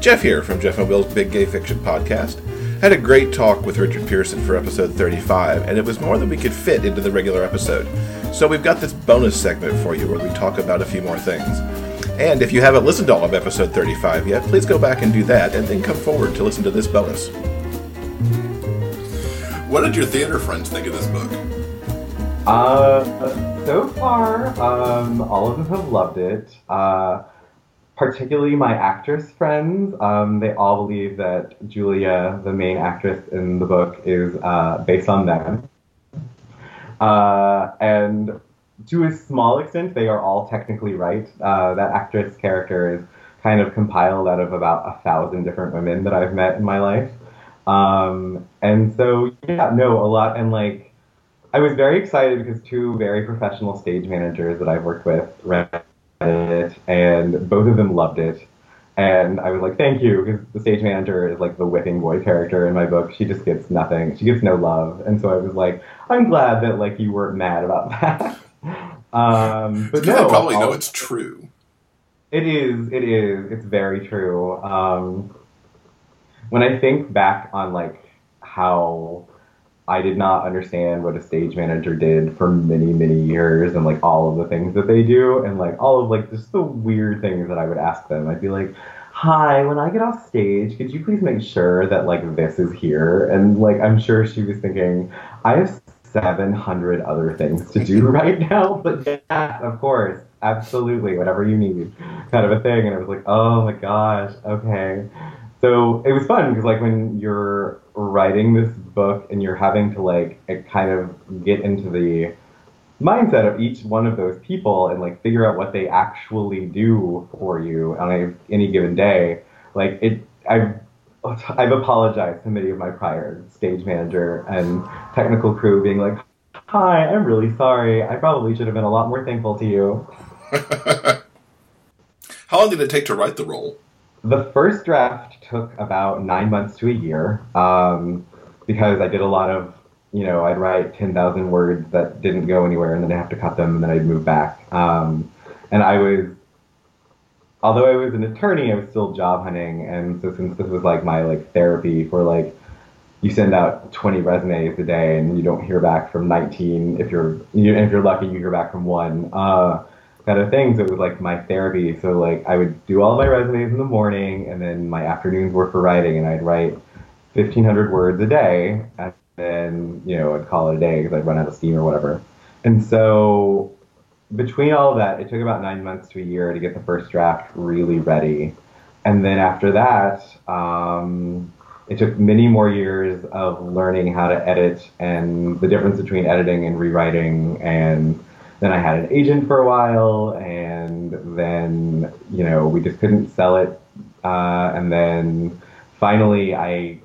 Jeff here from Jeff and Will's Big Gay Fiction Podcast. I had a great talk with Richard Pearson for episode 35, and it was more than we could fit into the regular episode. So we've got this bonus segment for you where we talk about a few more things. And if you haven't listened to all of episode 35 yet, please go back and do that, and then come forward to listen to this bonus. What did your theater friends think of this book? Uh, so far, um, all of them have loved it. Uh, particularly my actress friends. Um, they all believe that Julia, the main actress in the book, is uh, based on them. Uh, and to a small extent, they are all technically right. Uh, that actress character is kind of compiled out of about a thousand different women that I've met in my life. Um, and so, yeah, no, a lot. And like, I was very excited because two very professional stage managers that I've worked with read it, and both of them loved it. And I was like, thank you, because the stage manager is like the whipping boy character in my book. She just gets nothing. She gets no love. And so I was like, I'm glad that like you weren't mad about that. um, but no, I probably know it's true. It is. It is. It's very true. Um, when I think back on like how I did not understand what a stage manager did for many, many years and like all of the things that they do and like all of like just the weird things that I would ask them. I'd be like, Hi, when I get off stage, could you please make sure that like this is here? And like I'm sure she was thinking, I have 700 other things to do right now, but yeah, of course, absolutely, whatever you need, kind of a thing. And I was like, oh my gosh, okay so it was fun because like when you're writing this book and you're having to like kind of get into the mindset of each one of those people and like figure out what they actually do for you on a, any given day like it i've i've apologized to many of my prior stage manager and technical crew being like hi i'm really sorry. I probably should have been a lot more thankful to you. How long did it take to write the role? The first draft took about nine months to a year. Um, because I did a lot of, you know, I'd write 10,000 words that didn't go anywhere and then I have to cut them and then I'd move back. Um, and I was, although I was an attorney, I was still job hunting. And so since this was like my like therapy for like, you send out 20 resumes a day and you don't hear back from 19. If you're, if you're lucky, you hear back from one. Uh, kind of things. It was like my therapy. So like I would do all my resumes in the morning, and then my afternoons were for writing, and I'd write fifteen hundred words a day, and then you know I'd call it a day because I'd run out of steam or whatever. And so between all that, it took about nine months to a year to get the first draft really ready, and then after that. Um, it took many more years of learning how to edit and the difference between editing and rewriting and then I had an agent for a while, and then you know we just couldn't sell it. Uh, and then finally, I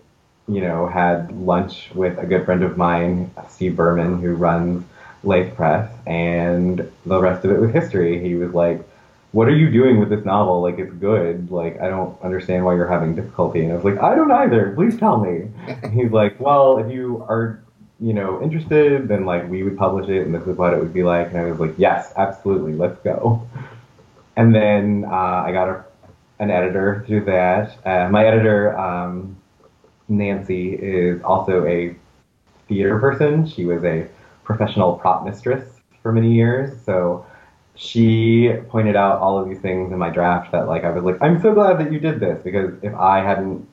you know had lunch with a good friend of mine, Steve Berman, who runs Lethe Press, and the rest of it was history. He was like, "What are you doing with this novel? Like, it's good. Like, I don't understand why you're having difficulty." And I was like, "I don't either. Please tell me." and he's like, "Well, if you are you know, interested, then like we would publish it and this is what it would be like. And I was like, yes, absolutely, let's go. And then uh, I got a, an editor through that. Uh, my editor, um, Nancy, is also a theater person. She was a professional prop mistress for many years. So she pointed out all of these things in my draft that like I was like, I'm so glad that you did this because if I hadn't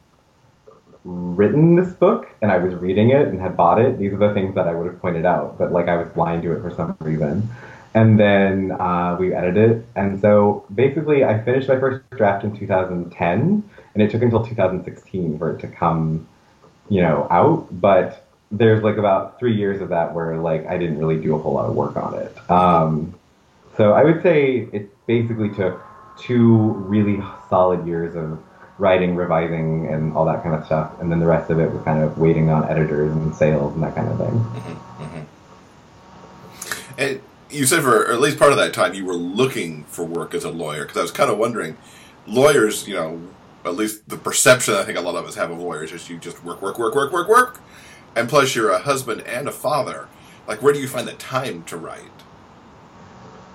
written this book and I was reading it and had bought it, these are the things that I would have pointed out, but like I was blind to it for some reason. And then uh, we edited it. And so basically, I finished my first draft in 2010, and it took until 2016 for it to come, you know, out. But there's like about three years of that where like I didn't really do a whole lot of work on it. Um, so I would say it basically took two really solid years of writing, revising, and all that kind of stuff. And then the rest of it was kind of waiting on editors and sales and that kind of thing. Mm-hmm, mm-hmm. And you said for at least part of that time you were looking for work as a lawyer because I was kind of wondering, lawyers, you know, at least the perception I think a lot of us have of lawyers is you just work, work, work, work, work, work, and plus you're a husband and a father. Like, where do you find the time to write?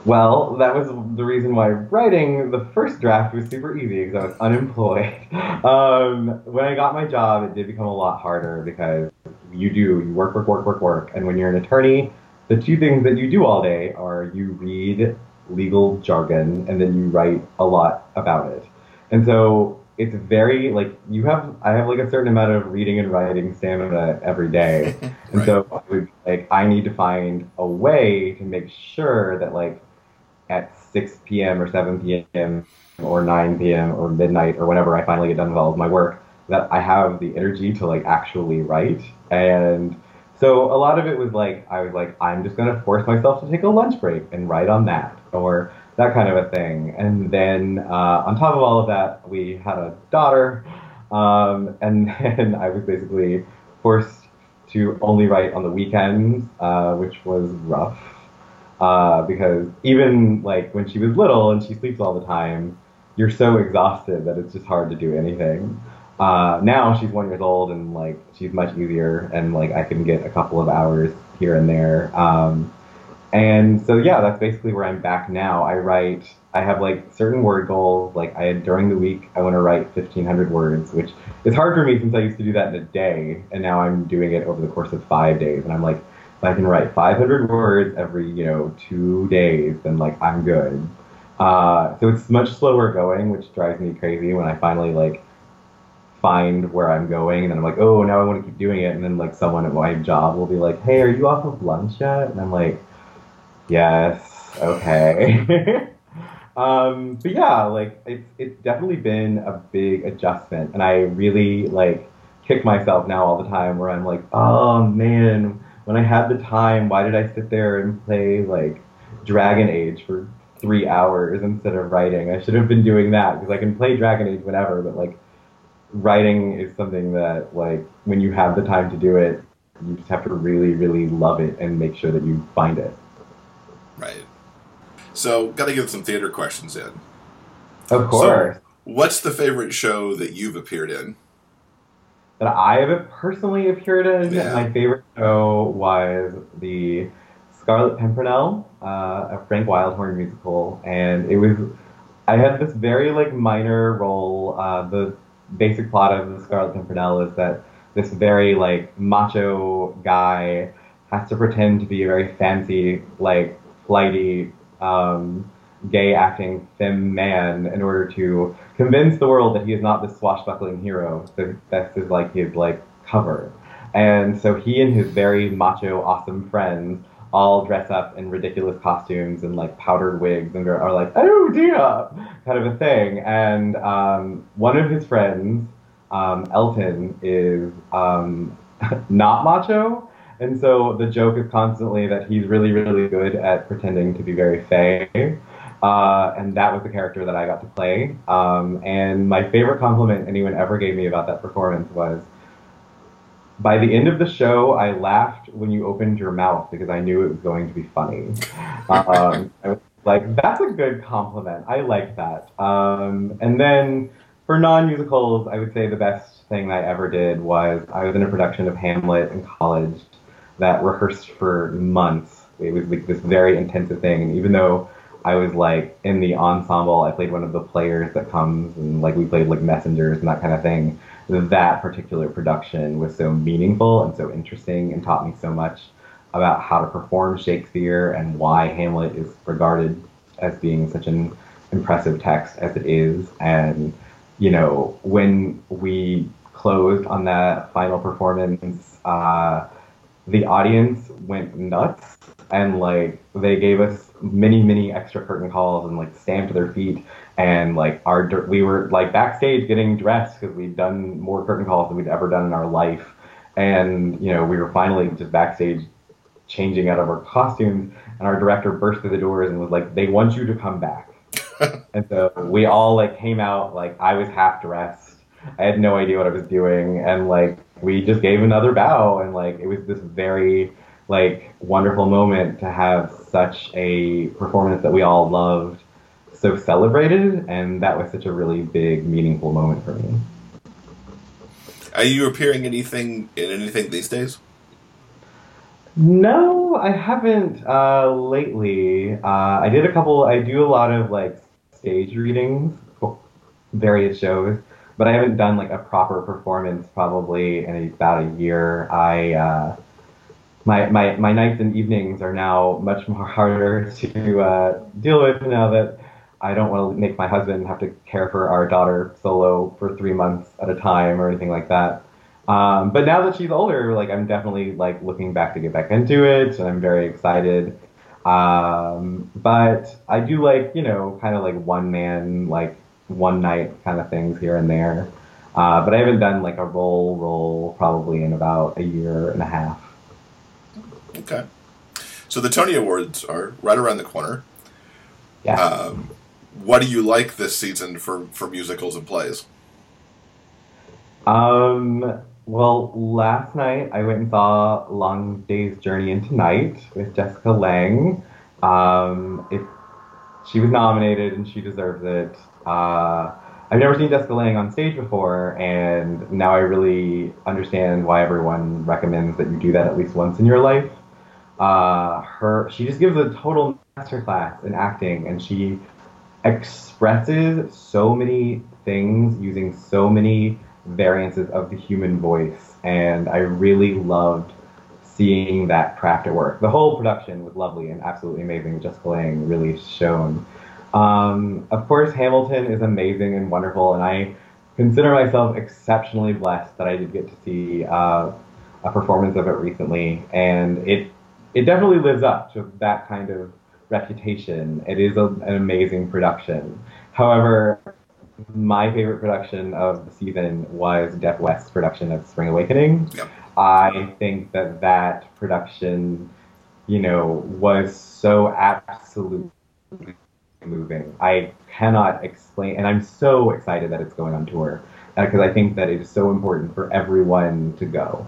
Well, that was the reason why writing the first draft was super easy because I was unemployed. Um, when I got my job, it did become a lot harder because you do you work, work, work, work, work, and when you're an attorney, the two things that you do all day are you read legal jargon and then you write a lot about it. And so it's very like you have I have like a certain amount of reading and writing stamina every day. And Right. so I would like I need to find a way to make sure that like at 6 p.m. or 7 p.m. or 9 p.m. or midnight or whenever I finally get done with all of my work that I have the energy to like actually write and so a lot of it was like I was like I'm just gonna force myself to take a lunch break and write on that or that kind of a thing and then uh, on top of all of that we had a daughter um, and then I was basically forced to only write on the weekends uh, which was rough uh, because even like when she was little and she sleeps all the time, you're so exhausted that it's just hard to do anything. Uh, now she's one years old and like she's much easier and like I can get a couple of hours here and there. Um, and so yeah, that's basically where I'm back now. I write. I have like certain word goals. Like I during the week, I want to write 1,500 words, which is hard for me since I used to do that in a day, and now I'm doing it over the course of five days. And I'm like, if I can write 500 words every you know two days, then like I'm good. Uh, so it's much slower going, which drives me crazy when I finally like find where I'm going, and then I'm like, oh, now I want to keep doing it, and then like someone at my job will be like, hey, are you off of lunch yet? And I'm like, yes, okay. um, but yeah, like it's it's definitely been a big adjustment, and I really like kick myself now all the time where I'm like, oh man, when I had the time, why did I sit there and play like Dragon Age for three hours instead of writing? I should have been doing that because I can play Dragon Age whenever, but like writing is something that like when you have the time to do it, you just have to really, really love it and make sure that you find it. Right. So, got to get some theater questions in. Of course. What's the favorite show that you've appeared in? that I have personally appeared in. Yeah. My favorite show was the Scarlet Pimpernel, uh, a Frank Wildhorn musical, and it was. I had this very like minor role. Uh, the basic plot of the Scarlet Pimpernel is that this very like macho guy has to pretend to be a very fancy, like flighty, um, gay acting femme man in order to convince the world that he is not this swashbuckling hero. So that's his like his like cover. And so he and his very macho, awesome friends all dress up in ridiculous costumes and like powdered wigs and are, like, oh dear, kind of a thing. And um, one of his friends, um, Elton, is um, not macho. And so the joke is constantly that he's really, really good at pretending to be very fey. Uh, and that was the character that I got to play. Um, and my favorite compliment anyone ever gave me about that performance was by the end of the show, I laughed when you opened your mouth because I knew it was going to be funny. Um, I was like, that's a good compliment. I like that. Um, and then for non musicals, I would say the best thing I ever did was I was in a production of Hamlet in college that rehearsed for months. It was like this very intensive thing. And even though I was like in the ensemble. I played one of the players that comes and like we played like messengers and that kind of thing. That particular production was so meaningful and so interesting and taught me so much about how to perform Shakespeare and why Hamlet is regarded as being such an impressive text as it is. And you know, when we closed on that final performance, uh, the audience went nuts and like they gave us many many extra curtain calls and like stamped their feet and like our we were like backstage getting dressed because we'd done more curtain calls than we'd ever done in our life. And you know we were finally just backstage changing out of our costumes and our director burst through the doors and was like they want you to come back. And so we all like came out like i was half dressed i had no idea what i was doing and like we just gave another bow and like it was this very like wonderful moment to have such a performance that we all loved so celebrated and that was such a really big meaningful moment for me Are you appearing anything in anything these days? no I haven't uh, lately. Uh, I did a couple. I do a lot of like stage readings, for various shows, but I haven't done like a proper performance probably in about a year. I uh, my my my nights and evenings are now much more harder to uh, deal with now that I don't want to make my husband have to care for our daughter solo for three months at a time or anything like that. Um, but now that she's older, like I'm definitely like looking back to get back into it, and I'm very excited. Um, but I do like you know kind of like one man like one night kind of things here and there. Uh, but I haven't done like a roll roll probably in about a year and a half. Okay. So the Tony Awards are right around the corner. Yeah. Um, what do you like this season for, for musicals and plays? Um, well, last night I went and saw Long Day's Journey into Night with Jessica Lange. Um, it, she was nominated and she deserves it. Uh, I've never seen Jessica Lange on stage before, and now I really understand why everyone recommends that you do that at least once in your life. Uh, her, she just gives a total masterclass in acting, and she expresses so many things using so many variances of the human voice, and I really loved seeing that craft at work. The whole production was lovely and absolutely amazing. Jessica Lange really shone. Um, of course, Hamilton is amazing and wonderful, and I consider myself exceptionally blessed that I did get to see uh, a performance of it recently, and it it definitely lives up to that kind of reputation. It is a, an amazing production. However, my favorite production of the season was Deaf West's production of Spring Awakening. Yep. I think that that production, you know, was so absolutely moving. I cannot explain, and I'm so excited that it's going on tour uh, because I think that it is so important for everyone to go.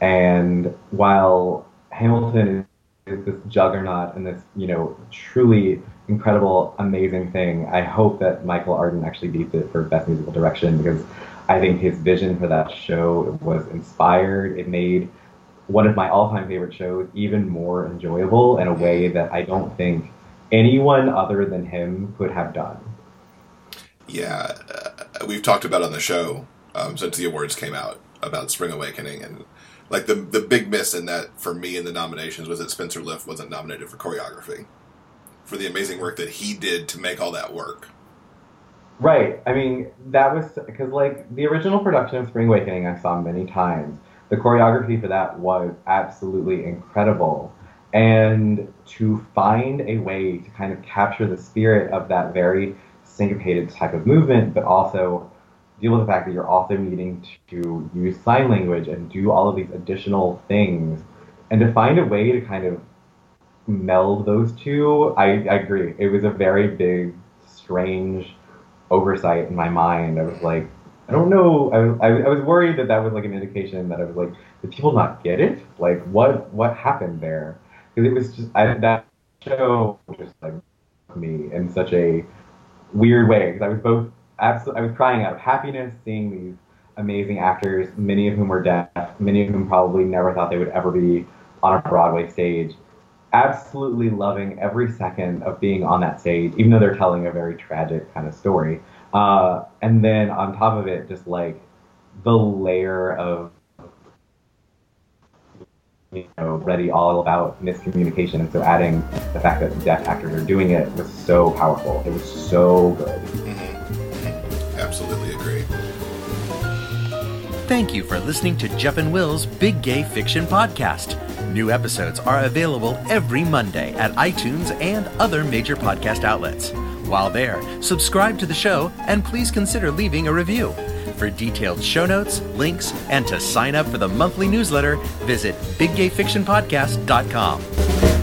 And while Hamilton is this juggernaut and this, you know, truly incredible, amazing thing, I hope that Michael Arden actually beats it for best musical direction because I think his vision for that show was inspired. It made one of my all-time favorite shows even more enjoyable in a way that I don't think anyone other than him could have done. Yeah, uh, we've talked about on the show um, since the awards came out about Spring Awakening, and like the the big miss in that for me in the nominations was that Spencer Liff wasn't nominated for choreography for the amazing work that he did to make all that work. Right. I mean, that was because like the original production of Spring Awakening I saw many times. The choreography for that was absolutely incredible. And to find a way to kind of capture the spirit of that very syncopated type of movement, but also deal with the fact that you're also needing to use sign language and do all of these additional things, and to find a way to kind of meld those two, I, I agree. It was a very big, strange oversight in my mind. I was like, I don't know. I, I, I was worried that that was like an indication that I was like, did people not get it? Like, what what happened there? Because it was just I, that show just like me in such a weird way. Because I was both absolutely, I was crying out of happiness seeing these amazing actors, many of whom were deaf, many of whom probably never thought they would ever be on a Broadway stage. Absolutely loving every second of being on that stage, even though they're telling a very tragic kind of story. Uh, and then on top of it, just like the layer of you know, ready all about miscommunication. And so adding the fact that deaf actors are doing it was so powerful. It was so good. Mm-hmm. Absolutely agree. Thank you for listening to Jeff and Will's Big Gay Fiction Podcast. New episodes are available every Monday at iTunes and other major podcast outlets. While there, subscribe to the show and please consider leaving a review. For detailed show notes, links, and to sign up for the monthly newsletter, visit biggayfictionpodcast.com.